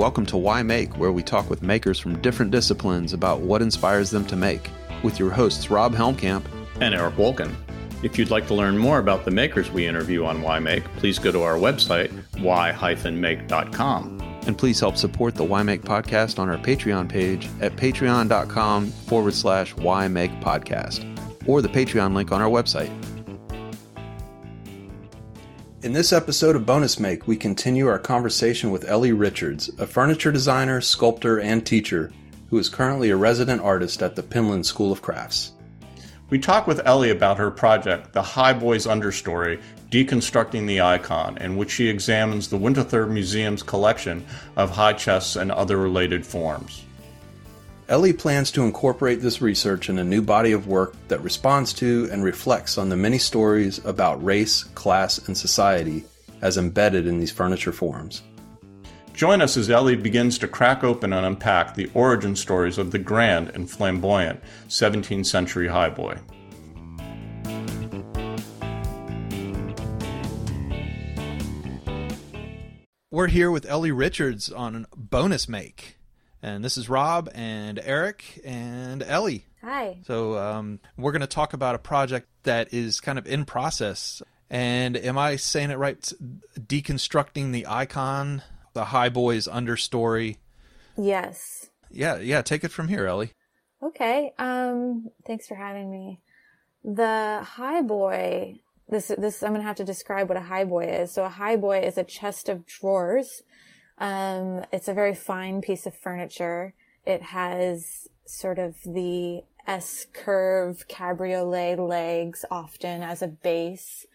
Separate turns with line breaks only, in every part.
welcome to Why Make, where we talk with makers from different disciplines about what inspires them to make, with your hosts Rob Helmkamp
and Eric Wolken. If you'd like to learn more about the makers we interview on Why Make, please go to our website, why-make.com.
And please help support the Why Make podcast on our Patreon page at patreon.com forward slash Why Make podcast, or the Patreon link on our website. In this episode of Bonus Make, we continue our conversation with Ellie Richards, a furniture designer, sculptor, and teacher who is currently a resident artist at the Penland School of Crafts.
We talk with Ellie about her project, The High Boys Understory Deconstructing the Icon, in which she examines the Winterthur Museum's collection of high chests and other related forms.
Ellie plans to incorporate this research in a new body of work that responds to and reflects on the many stories about race, class, and society as embedded in these furniture forms.
Join us as Ellie begins to crack open and unpack the origin stories of the grand and flamboyant 17th century highboy.
We're here with Ellie Richards on Bonus Make. And this is Rob and Eric and Ellie.
Hi.
So um, we're going to talk about a project that is kind of in process. And am I saying it right? Deconstructing the icon, the High Boys understory.
Yes.
Yeah, yeah. Take it from here, Ellie.
Okay. Um. Thanks for having me. The High Boy. This this I'm gonna have to describe what a High Boy is. So a High Boy is a chest of drawers um, it's a very fine piece of furniture. It has sort of the S curve cabriolet legs often as a base.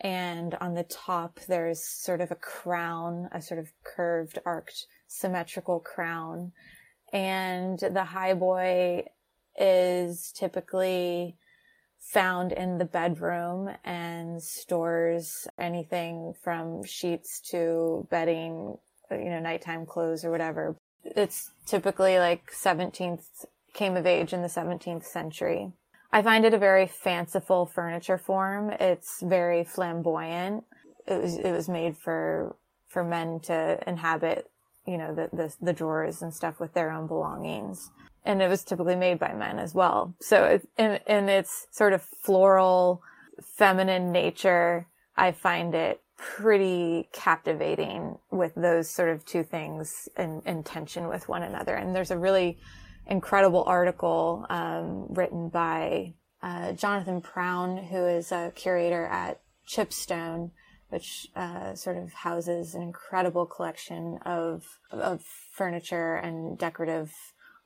And on the top, there's sort of a crown, a sort of curved, arced, symmetrical crown. And the highboy is typically found in the bedroom and stores anything from sheets to bedding, Uh, you know, nighttime clothes or whatever. It's typically like 17th, came of age in the 17th century. I find it a very fanciful furniture form. It's very flamboyant. It was, it was made for, for men to inhabit, you know, the, the, the drawers and stuff with their own belongings. And it was typically made by men as well. So in, in its sort of floral, feminine nature, I find it pretty captivating with those sort of two things in, in tension with one another. And there's a really incredible article um, written by uh, Jonathan Prown, who is a curator at Chipstone, which uh, sort of houses an incredible collection of of furniture and decorative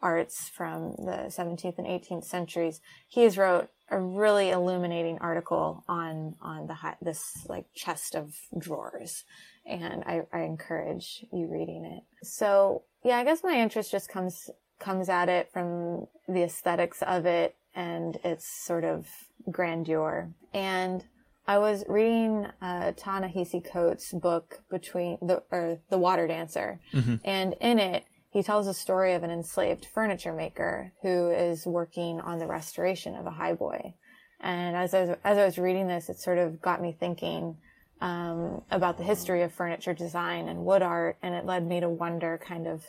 arts from the 17th and 18th centuries. He has wrote a really illuminating article on on the this like chest of drawers, and I, I encourage you reading it. So yeah, I guess my interest just comes comes at it from the aesthetics of it and its sort of grandeur. And I was reading uh, Ta-Nehisi Coates' book between the or the Water Dancer, mm-hmm. and in it he tells a story of an enslaved furniture maker who is working on the restoration of a highboy. And as I was, as I was reading this, it sort of got me thinking um, about the history of furniture design and wood art, and it led me to wonder kind of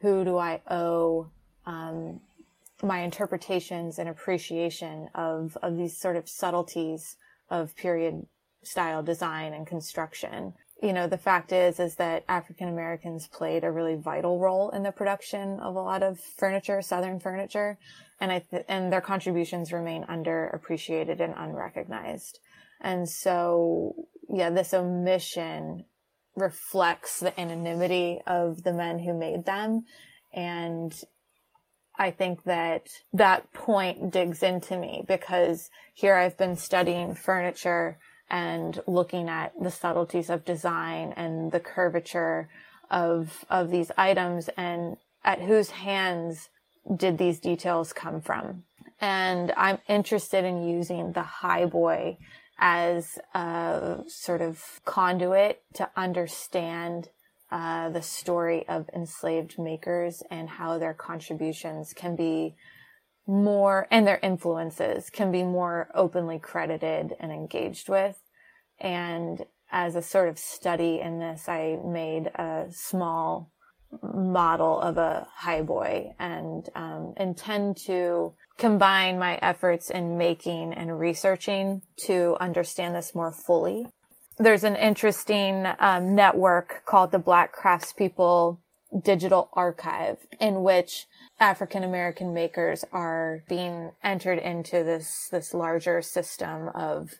who do I owe um, my interpretations and appreciation of of these sort of subtleties of period style design and construction you know, the fact is, is that African Americans played a really vital role in the production of a lot of furniture, Southern furniture, and I th- and their contributions remain underappreciated and unrecognized. And so, yeah, this omission reflects the anonymity of the men who made them, and I think that that point digs into me because here I've been studying furniture and looking at the subtleties of design and the curvature of of these items and at whose hands did these details come from. And i'm interested in using the highboy as a sort of conduit to understand uh, the story of enslaved makers and how their contributions can be more and their influences can be more openly credited and engaged with and as a sort of study in this, I made a small model of a highboy and um, intend to combine my efforts in making and researching to understand this more fully. There's an interesting um, network called the Black Craftspeople Digital Archive in which African American makers are being entered into this this larger system of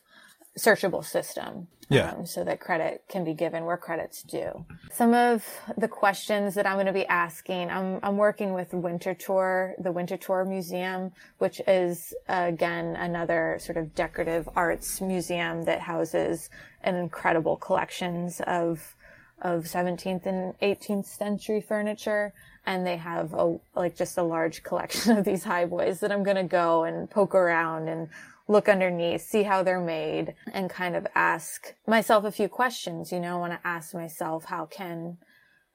searchable system.
Yeah.
Um, so that credit can be given where credit's due. Some of the questions that I'm going to be asking, I'm, I'm working with Winterthur, the Winterthur Museum, which is uh, again another sort of decorative arts museum that houses an incredible collections of of 17th and 18th century furniture and they have a like just a large collection of these highboys that I'm going to go and poke around and look underneath, see how they're made and kind of ask myself a few questions, you know, I want to ask myself how can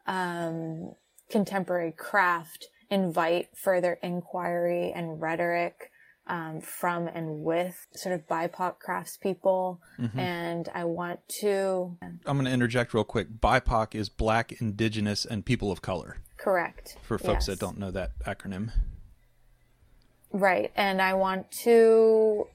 um, contemporary craft invite further inquiry and rhetoric um, from and with sort of BIPOC craftspeople.
Mm-hmm.
And I want to.
I'm going to interject real quick. BIPOC is Black, Indigenous, and People of Color.
Correct.
For folks
Yes.
that don't know that acronym.
Right. And I want to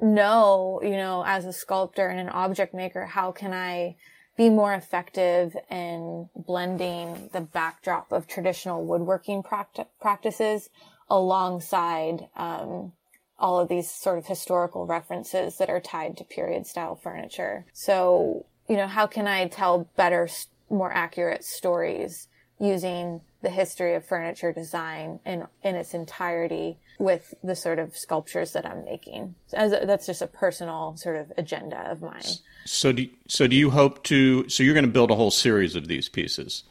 know, you know, as a sculptor and an object maker, how can I be more effective in blending the backdrop of traditional woodworking pract- practices alongside um, all of these sort of historical references that are tied to period style furniture. So, you know, how can I tell better, more accurate stories using the history of furniture design in in its entirety with the sort of sculptures that I'm making. As a, that's just a personal sort of agenda of mine.
So do so do you hope to so you're going to build a whole series of these pieces?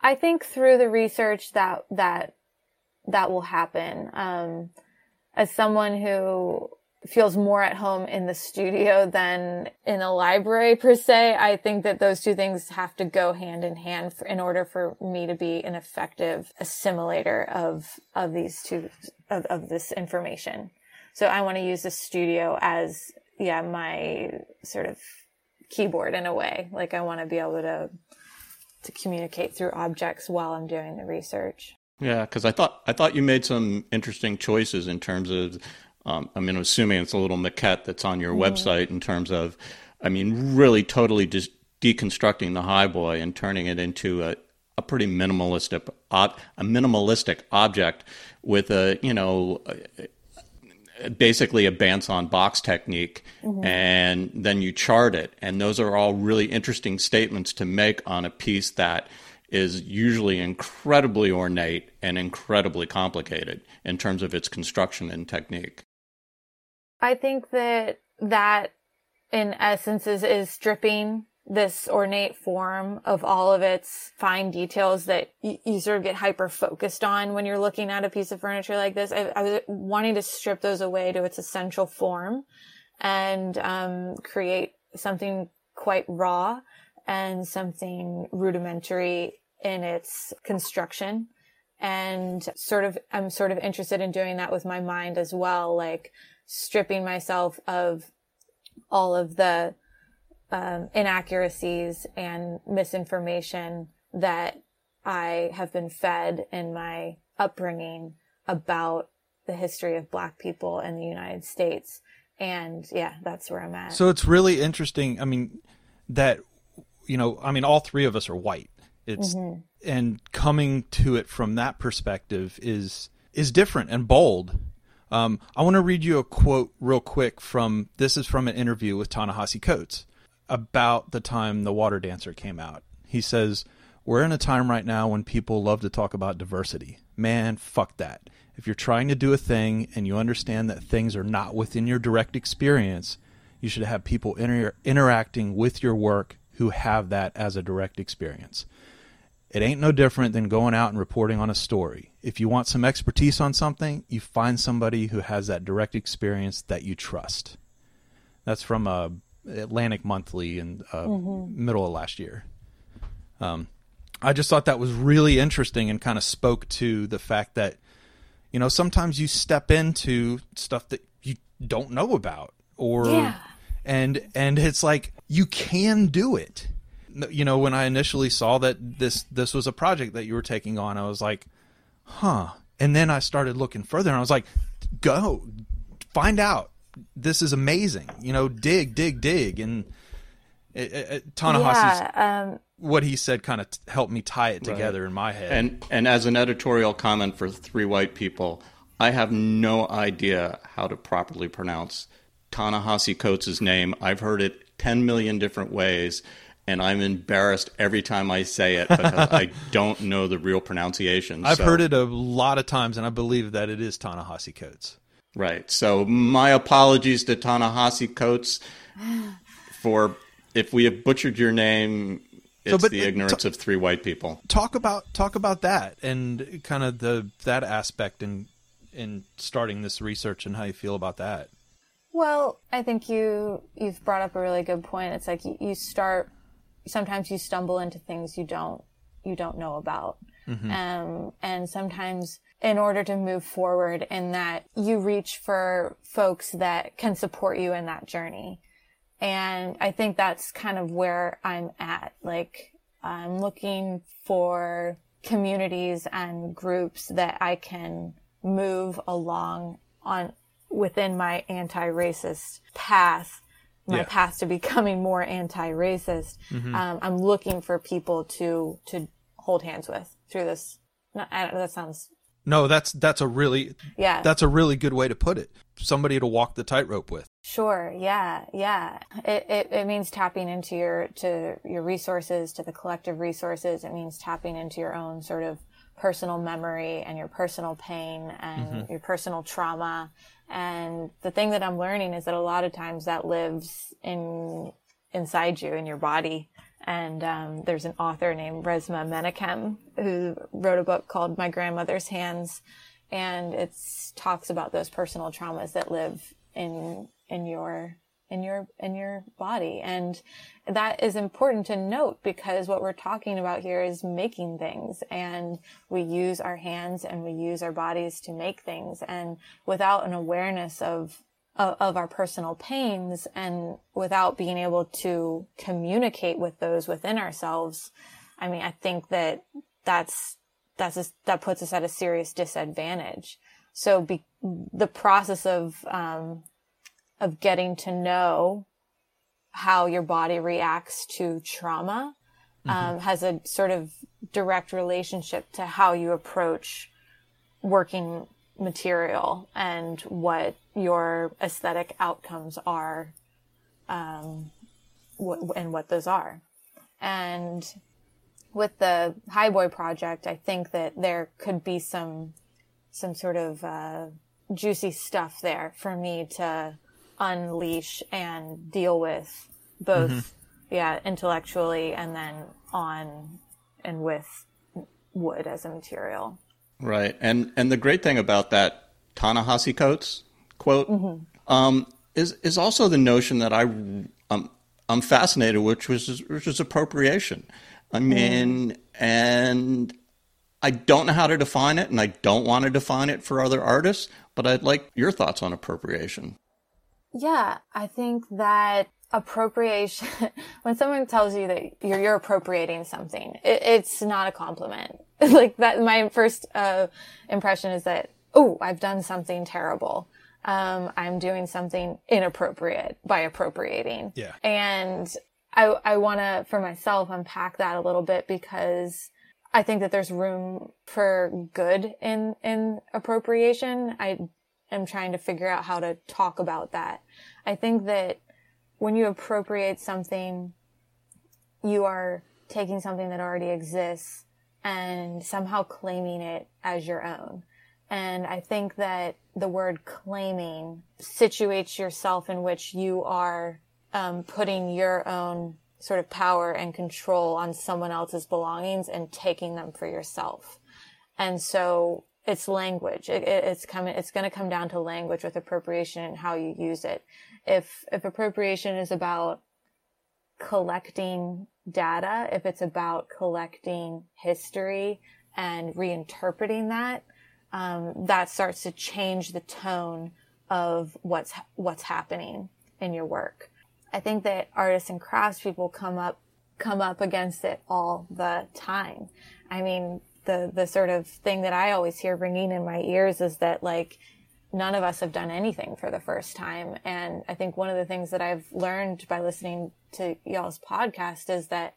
I think through the research that that that will happen. Um, as someone who feels more at home in the studio than in a library per se, I think that those two things have to go hand in hand for, in order for me to be an effective assimilator of of these two of, of this information. So I want to use the studio as yeah my sort of keyboard in a way. Like I want to be able to to communicate through objects while I'm doing the research.
Yeah, because I thought I thought you made some interesting choices in terms of. Um, I mean, I'm assuming it's a little maquette that's on your website in terms of, I mean, really totally just deconstructing the highboy and turning it into a, a pretty minimalistic ob- a minimalistic object with a you know basically a bands on box technique and then you chart it and those are all really interesting statements to make on a piece that is usually incredibly ornate and incredibly complicated in terms of its construction and technique
I think that that in essence is, is stripping this ornate form of all of its fine details that you, you sort of get hyper focused on when you're looking at a piece of furniture like this. I, I was wanting to strip those away to its essential form and um, create something quite raw and something rudimentary in its construction. And sort of, I'm sort of interested in doing that with my mind as well, like stripping myself of all of the um, inaccuracies and misinformation that I have been fed in my upbringing about the history of Black people in the United States. And yeah, that's where I'm at.
So it's really interesting. I mean, that, you know, I mean, all three of us are white. It's, and coming to it from that perspective is, is different and bold. Um, I want to read you a quote real quick from, this is from an interview with Ta-Nehisi Coates about the time The Water Dancer came out. He says, We're in a time right now when people love to talk about diversity. Man, fuck that. If you're trying to do a thing and you understand that things are not within your direct experience, you should have people inter- interacting with your work who have that as a direct experience. It ain't no different than going out and reporting on a story. If you want some expertise on something, you find somebody who has that direct experience that you trust. That's from uh, Atlantic Monthly in uh, middle of last year. Um, I just thought that was really interesting and kind of spoke to the fact that you know sometimes you step into stuff that you don't know about or
Yeah.
and and it's like you can do it you know, when I initially saw that this this was a project that you were taking on, I was like, huh. And then I started looking further, and I was like, go find out. This is amazing. You know, dig, dig, dig, and eh, eh, eh, it, it, Ta-Nehisi's
yeah, um,
what he said kind of t- helped me tie it together in my head.
And and as an editorial comment for three white people, I have no idea how to properly pronounce Ta-Nehisi Coates' name. I've heard it ten million different ways, and I'm embarrassed every time I say it because I don't know the real pronunciation.
I've
So-
heard it a lot of times, and I believe that it is Ta-Nehisi Coates.
Right. So my apologies to Ta-Nehisi Coates for if we have butchered your name. It's
but-
the ignorance of three white people.
talk about talk about that and kind of the that aspect in in starting this research and how you feel about that.
Well, I think you you've brought up a really good point. It's like you, you start sometimes you stumble into things you don't you don't know about. Um, and sometimes in order to move forward in that you reach for folks that can support you in that journey. And I think that's kind of where I'm at. Like I'm looking for communities and groups that I can move along on within my anti-racist path, my
Yeah.
path to becoming more anti-racist. Um, I'm looking for people to to hold hands with through this. I don't, that sounds
No, that's that's a really
yeah.
that's a really good way to put it. Somebody to walk the tightrope with.
Sure. Yeah. Yeah. It, it, it means tapping into your, to your resources, to the collective resources. It means tapping into your own sort of personal memory and your personal pain and your personal trauma. And the thing that I'm learning is that a lot of times that lives in, inside you, in your body. And um, there's an author named Resmaa Menakem who wrote a book called My Grandmother's Hands, and it talks about those personal traumas that live in in your in your in your body. And that is important to note because what we're talking about here is making things. And we use our hands and we use our bodies to make things. And without an awareness of of, our personal pains and without being able to communicate with those within ourselves i mean i think that that's that's a, that puts us at a serious disadvantage. So be, the process of um, of getting to know how your body reacts to trauma um, has a sort of direct relationship to how you approach working material and what your aesthetic outcomes are um, wh- and what those are. And with the High Boy project, I think that there could be some some sort of uh, juicy stuff there for me to unleash and deal with both yeah intellectually and then on and with wood as a material
Right. And and the great thing about that Ta-Nehisi Coates quote um, is is also the notion that I um, I'm fascinated which was which is appropriation. I mean, and I don't know how to define it, and I don't want to define it for other artists. But I'd like your thoughts on appropriation.
Yeah i think that appropriation when someone tells you that you're, you're appropriating something it, it's not a compliment. Like that my first uh, impression is that oh i've done something terrible. Um, i'm doing something inappropriate by appropriating.
Yeah.
and i i want to for myself unpack that a little bit because i think that there's room for good in in appropriation. I am trying to figure out how to talk about that i think that when you appropriate something you are taking something that already exists and somehow claiming it as your own. And I think that the word claiming situates yourself in which you are um, putting your own sort of power and control on someone else's belongings and taking them for yourself. And so it's language. It, it, it's coming, it's going to come down to language with appropriation and how you use it. If, if appropriation is about collecting data, if it's about collecting history and reinterpreting that, um, that starts to change the tone of what's what's happening in your work. I think that artists and craftspeople come up come up against it all the time. I mean, the, the sort of thing that I always hear ringing in my ears is that like, none of us have done anything for the first time. And I think one of the things that I've learned by listening to y'all's podcast is that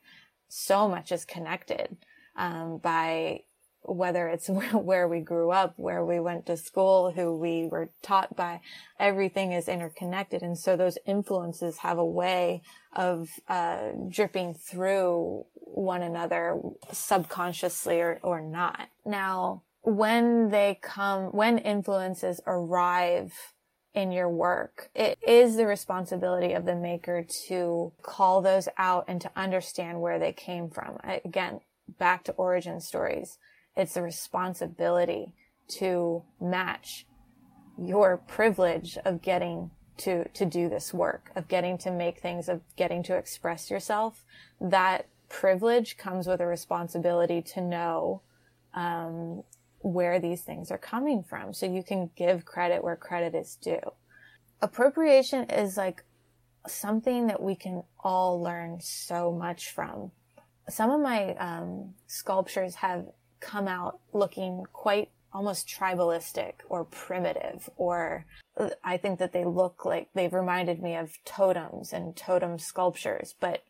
so much is connected, um, by whether it's where we grew up, where we went to school, who we were taught by, everything is interconnected. And so those influences have a way of, uh, dripping through one another subconsciously or, or not. Now, when they come, when influences arrive in your work, it is the responsibility of the maker to call those out and to understand where they came from. Again, back to origin stories. It's a responsibility to match your privilege of getting to, to do this work, of getting to make things, of getting to express yourself. That privilege comes with a responsibility to know, um, where these things are coming from. So you can give credit where credit is due. Appropriation is like something that we can all learn so much from. Some of my um, sculptures have come out looking quite almost tribalistic or primitive, or I think that they look like they've reminded me of totems and totem sculptures. But,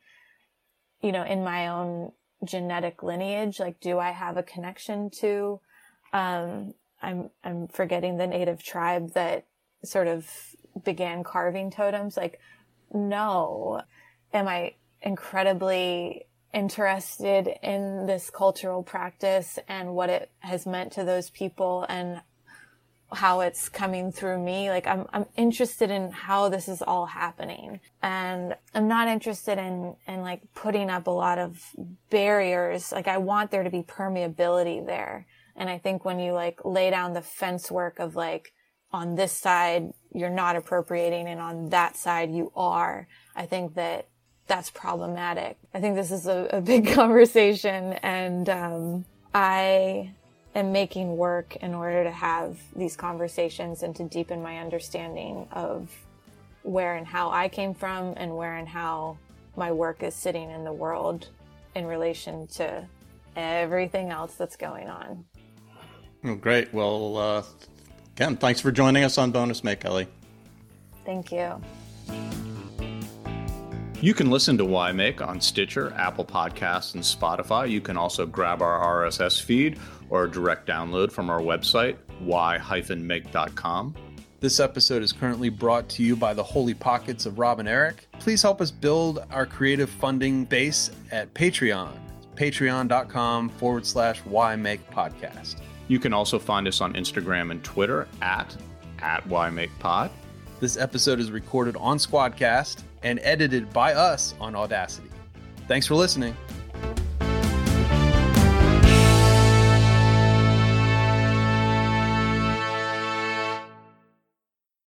you know, in my own genetic lineage, like, do I have a connection to um, I'm I'm forgetting the native tribe that sort of began carving totems. Like, no, am I incredibly interested in this cultural practice and what it has meant to those people and how it's coming through me. Like I'm, I'm interested in how this is all happening. And I'm not interested in, in like putting up a lot of barriers. Like I want there to be permeability there. And I think when you like lay down the fence work of like, on this side, you're not appropriating and on that side you are, I think that that's problematic. I think this is a, a big conversation and, um, I am making work in order to have these conversations and to deepen my understanding of where and how I came from and where and how my work is sitting in the world in relation to everything else that's going on.
Well, great. Well, uh, again, thanks for joining us on Bonus Make, Ellie.
Thank you.
You can listen to Why Make on Stitcher, Apple Podcasts, and Spotify. You can also grab our RSS feed or direct download from our website, why-make.com.
This episode is currently brought to you by the Holy Pockets of Rob and Eric. Please help us build our creative funding base at Patreon, patreon.com forward slash why make podcast.
You can also find us on Instagram and Twitter at, at WhyMakePod.
This episode is recorded on Squadcast and edited by us on Audacity. Thanks for listening.